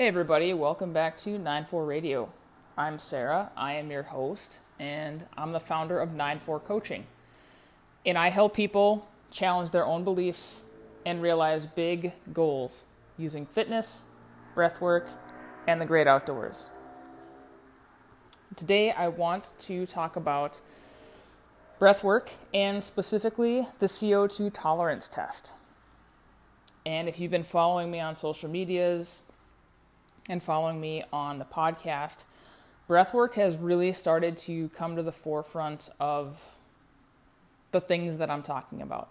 Hey, everybody, welcome back to 94 Radio. I'm Sarah, I am your host, and I'm the founder of 94 Coaching. And I help people challenge their own beliefs and realize big goals using fitness, breathwork, and the great outdoors. Today, I want to talk about breathwork and specifically the CO2 tolerance test. And if you've been following me on social medias and following me on the podcast, breathwork has really started to come to the forefront of the things that I'm talking about.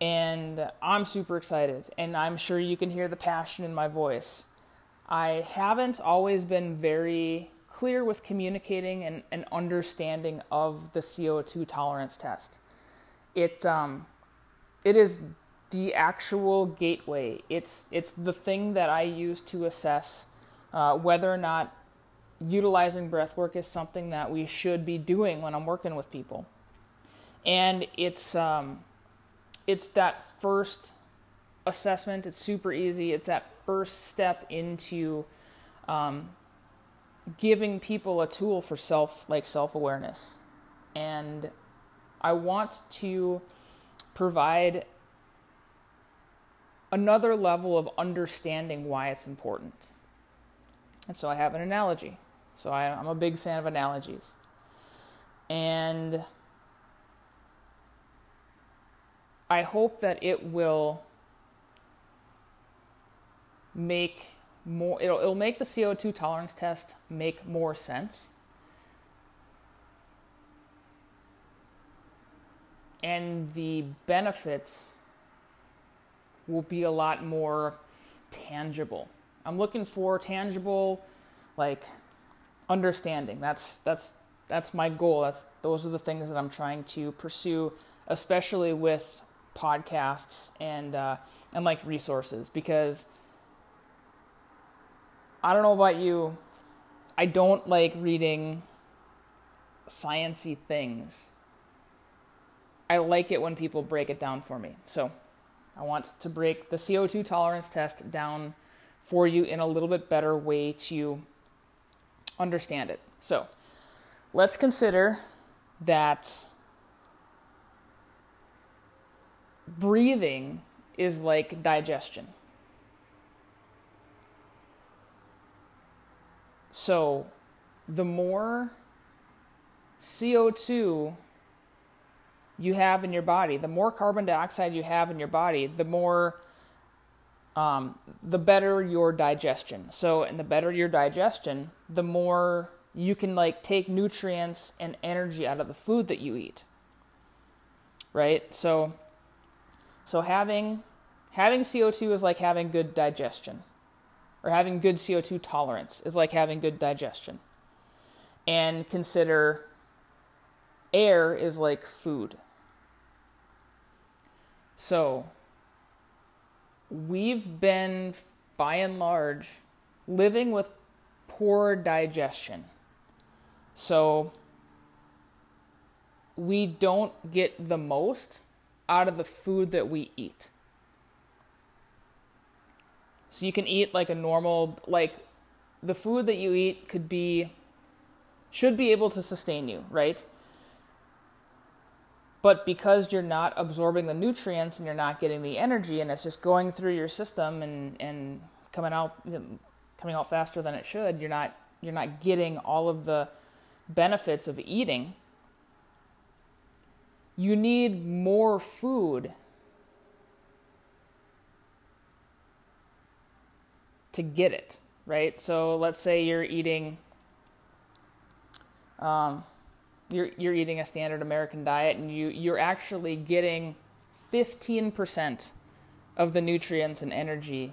And I'm super excited, and I'm sure you can hear the passion in my voice. I haven't always been very clear with communicating and, and understanding of the CO2 tolerance test. It, um, it is the actual gateway. It's it's the thing that I use to assess uh, whether or not utilizing breath work is something that we should be doing when I'm working with people. And it's um, it's that first assessment. It's super easy. It's that first step into um, giving people a tool for self like self awareness. And I want to provide another level of understanding why it's important. And so I have an analogy. So I, am a big fan of analogies. And I hope that it will make more it'll, it'll make the CO2 tolerance test make more sense. And the benefits will be a lot more tangible. I'm looking for tangible, like understanding. That's that's that's my goal. That's those are the things that I'm trying to pursue, especially with podcasts and uh, and like resources because I don't know about you, I don't like reading sciency things. I like it when people break it down for me. So I want to break the CO2 tolerance test down for you in a little bit better way to understand it. So let's consider that breathing is like digestion. So the more CO2 you have in your body, the more carbon dioxide you have in your body, the more um, the better your digestion. So, and the better your digestion, the more you can like take nutrients and energy out of the food that you eat. Right? So, so having having CO2 is like having good digestion, or having good CO2 tolerance is like having good digestion. And consider air is like food. So, we've been, by and large, living with poor digestion. So, we don't get the most out of the food that we eat. So, you can eat like a normal, like, the food that you eat could be, should be able to sustain you, right? But because you're not absorbing the nutrients and you're not getting the energy, and it's just going through your system and, and coming out coming out faster than it should, you're not you're not getting all of the benefits of eating. You need more food to get it, right? So let's say you're eating um, you're you're eating a standard American diet and you you're actually getting 15% of the nutrients and energy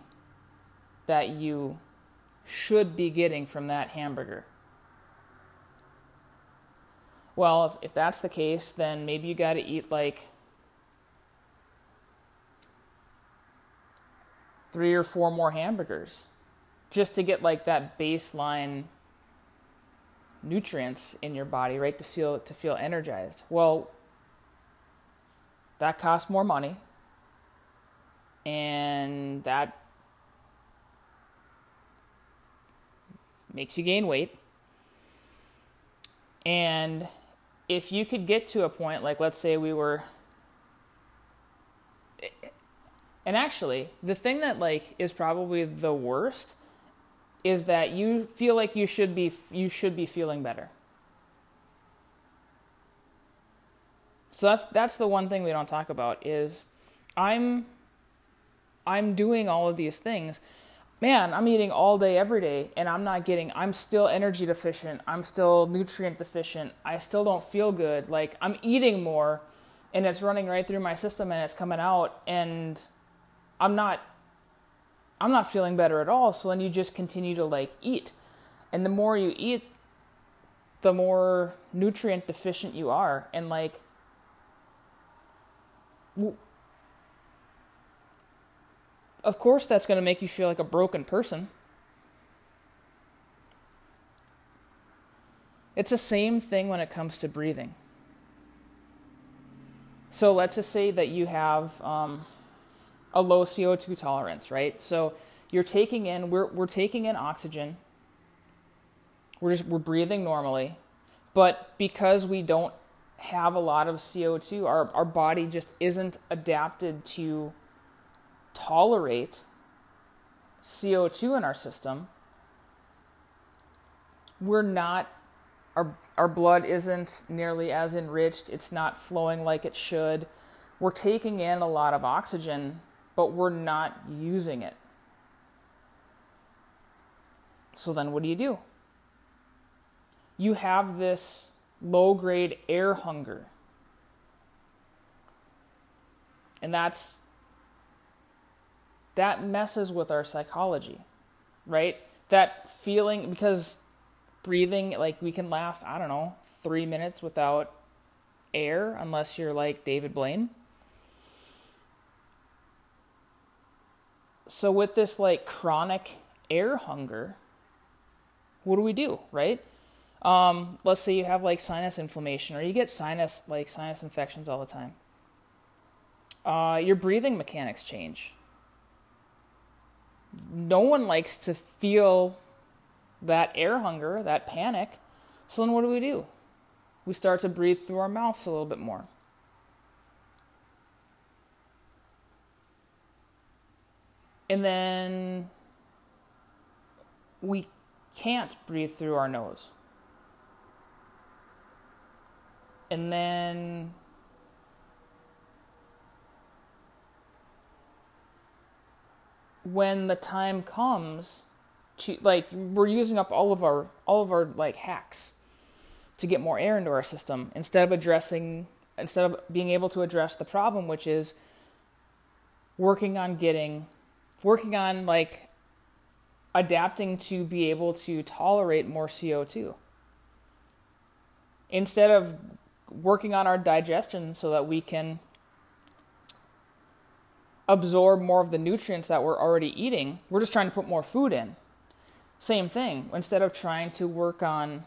that you should be getting from that hamburger. Well, if, if that's the case, then maybe you got to eat like three or four more hamburgers just to get like that baseline nutrients in your body, right, to feel to feel energized. Well, that costs more money. And that makes you gain weight. And if you could get to a point, like let's say we were and actually, the thing that like is probably the worst is that you feel like you should be you should be feeling better. So that's that's the one thing we don't talk about is I'm I'm doing all of these things. Man, I'm eating all day every day and I'm not getting I'm still energy deficient. I'm still nutrient deficient. I still don't feel good. Like I'm eating more and it's running right through my system and it's coming out and I'm not I'm not feeling better at all. So then you just continue to like eat. And the more you eat, the more nutrient deficient you are. And like, of course, that's going to make you feel like a broken person. It's the same thing when it comes to breathing. So let's just say that you have um, a low CO2 tolerance, right? So you're taking in we're we're taking in oxygen. We're just we're breathing normally, but because we don't have a lot of CO2, our our body just isn't adapted to tolerate CO2 in our system. We're not our our blood isn't nearly as enriched. It's not flowing like it should. We're taking in a lot of oxygen but we're not using it. So then what do you do? You have this low grade air hunger. And that's that messes with our psychology, right? That feeling because breathing like we can last, I don't know, 3 minutes without air unless you're like David Blaine so with this like chronic air hunger, what do we do, right? Um, let's say you have like sinus inflammation or you get sinus like sinus infections all the time. Uh, your breathing mechanics change. No one likes to feel that air hunger, that panic. So then what do we do? We start to breathe through our mouths a little bit more. And then we can't breathe through our nose. And then when the time comes to like we're using up all of our all of our like hacks to get more air into our system instead of addressing instead of being able to address the problem which is working on getting working on like adapting to be able to tolerate more CO2. Instead of working on our digestion so that we can absorb more of the nutrients that we're already eating, we're just trying to put more food in. Same thing. Instead of trying to work on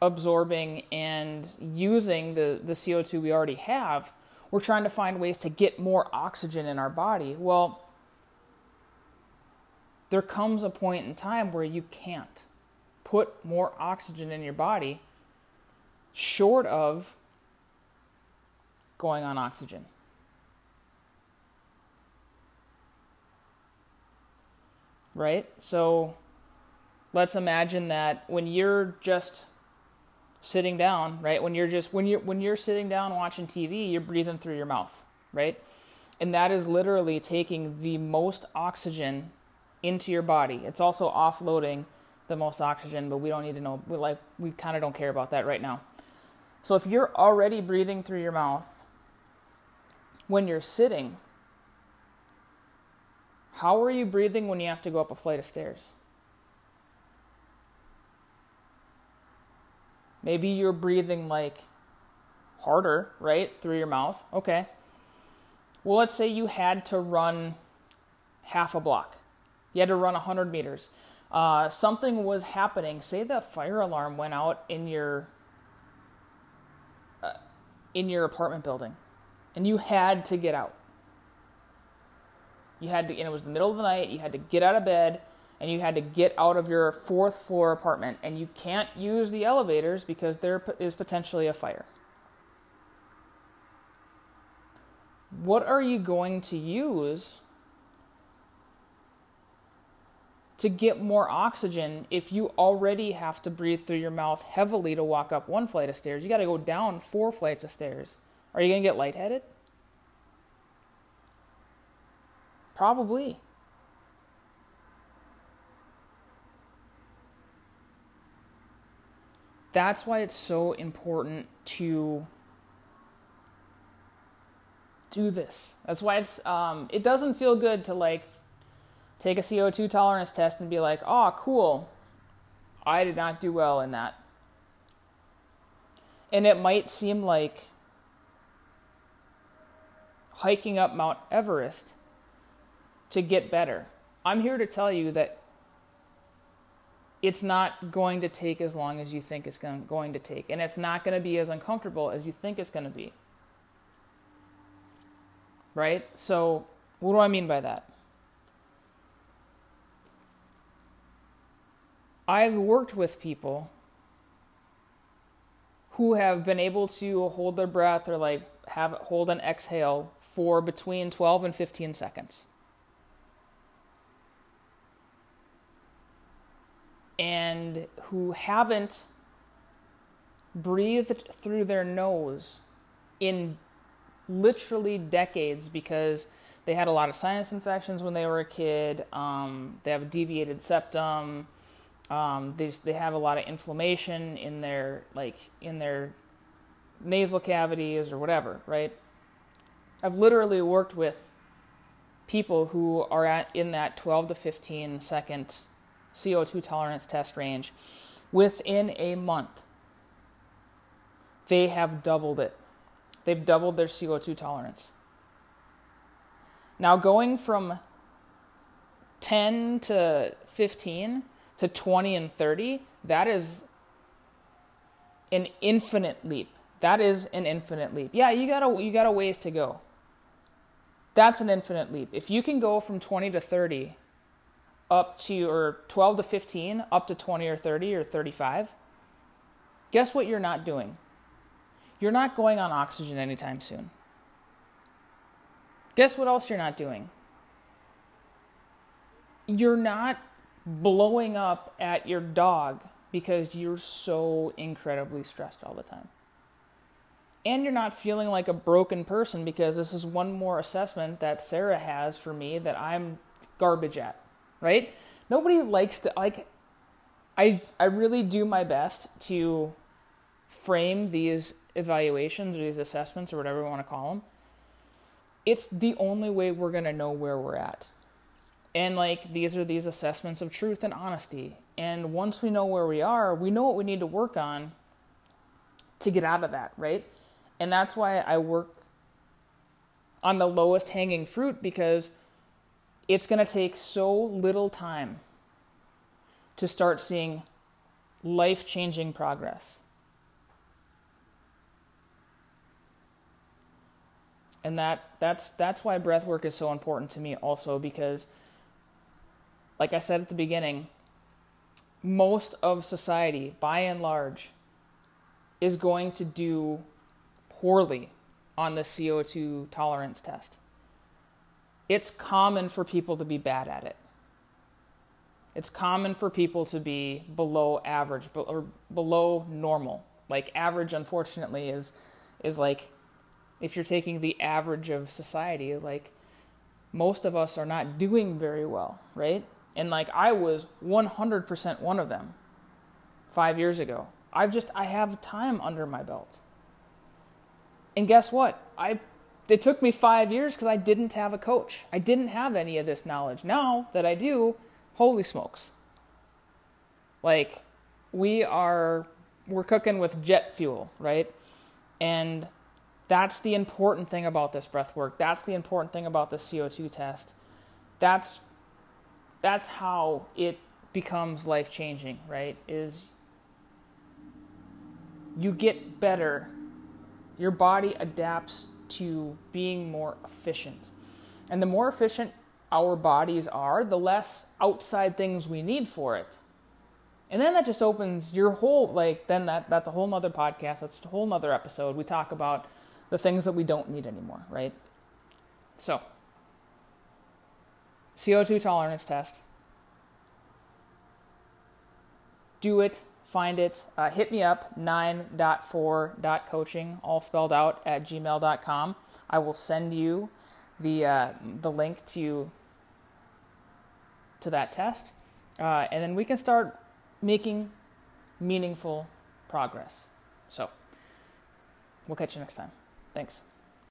absorbing and using the, the CO2 we already have, we're trying to find ways to get more oxygen in our body. Well, there comes a point in time where you can't put more oxygen in your body short of going on oxygen. Right? So let's imagine that when you're just sitting down, right? When you're just when you're when you're sitting down watching TV, you're breathing through your mouth, right? And that is literally taking the most oxygen into your body. It's also offloading the most oxygen, but we don't need to know we like we kind of don't care about that right now. So if you're already breathing through your mouth when you're sitting, how are you breathing when you have to go up a flight of stairs? Maybe you're breathing like harder, right, through your mouth. Okay. Well, let's say you had to run half a block. You had to run 100 meters. Uh, something was happening. Say the fire alarm went out in your uh, in your apartment building, and you had to get out. You had to, and it was the middle of the night. You had to get out of bed and you had to get out of your fourth floor apartment and you can't use the elevators because there is potentially a fire. What are you going to use to get more oxygen if you already have to breathe through your mouth heavily to walk up one flight of stairs? You got to go down four flights of stairs. Are you going to get lightheaded? Probably. That's why it's so important to do this. That's why it's um, it doesn't feel good to like take a CO2 tolerance test and be like, "Oh, cool. I did not do well in that." And it might seem like hiking up Mount Everest to get better. I'm here to tell you that it's not going to take as long as you think it's going to take, and it's not going to be as uncomfortable as you think it's going to be. Right? So, what do I mean by that? I've worked with people who have been able to hold their breath or like have hold an exhale for between 12 and 15 seconds. And who haven't breathed through their nose in literally decades because they had a lot of sinus infections when they were a kid. Um, they have a deviated septum. Um, they just, they have a lot of inflammation in their like in their nasal cavities or whatever. Right. I've literally worked with people who are at in that 12 to 15 second CO2 tolerance test range, within a month, they have doubled it. They've doubled their CO2 tolerance. Now, going from 10 to 15 to 20 and 30, that is an infinite leap. That is an infinite leap. Yeah, you got a you got a ways to go. That's an infinite leap. If you can go from 20 to 30 up to, or 12 to 15, up to 20 or 30 or 35, guess what you're not doing? You're not going on oxygen anytime soon. Guess what else you're not doing? You're not blowing up at your dog because you're so incredibly stressed all the time. And you're not feeling like a broken person because this is one more assessment that Sarah has for me that I'm garbage at right? Nobody likes to like I I really do my best to frame these evaluations or these assessments or whatever you want to call them. It's the only way we're going to know where we're at. And like these are these assessments of truth and honesty. And once we know where we are, we know what we need to work on to get out of that, right? And that's why I work on the lowest hanging fruit because it's going to take so little time to start seeing life changing progress. And that, that's, that's why breath work is so important to me, also, because, like I said at the beginning, most of society, by and large, is going to do poorly on the CO2 tolerance test it's common for people to be bad at it. It's common for people to be below average or below normal. Like average unfortunately is is like if you're taking the average of society, like most of us are not doing very well, right? And like I was 100% one of them 5 years ago. I've just I have time under my belt. And guess what? I it took me five years because I didn't have a coach. I didn't have any of this knowledge. Now that I do, holy smokes. Like, we are, we're cooking with jet fuel, right? And that's the important thing about this breath work. That's the important thing about the CO2 test. That's, that's how it becomes life changing, right? Is you get better. Your body adapts to being more efficient. And the more efficient our bodies are, the less outside things we need for it. And then that just opens your whole like then that that's a whole nother podcast, that's a whole nother episode. We talk about the things that we don't need anymore, right? So CO2 tolerance test. Do it, find it, uh, hit me up, 9.4.coaching, all spelled out at gmail.com. I will send you the, uh, the link to, to that test. Uh, and then we can start making meaningful progress. So, we'll catch you next time. Thanks.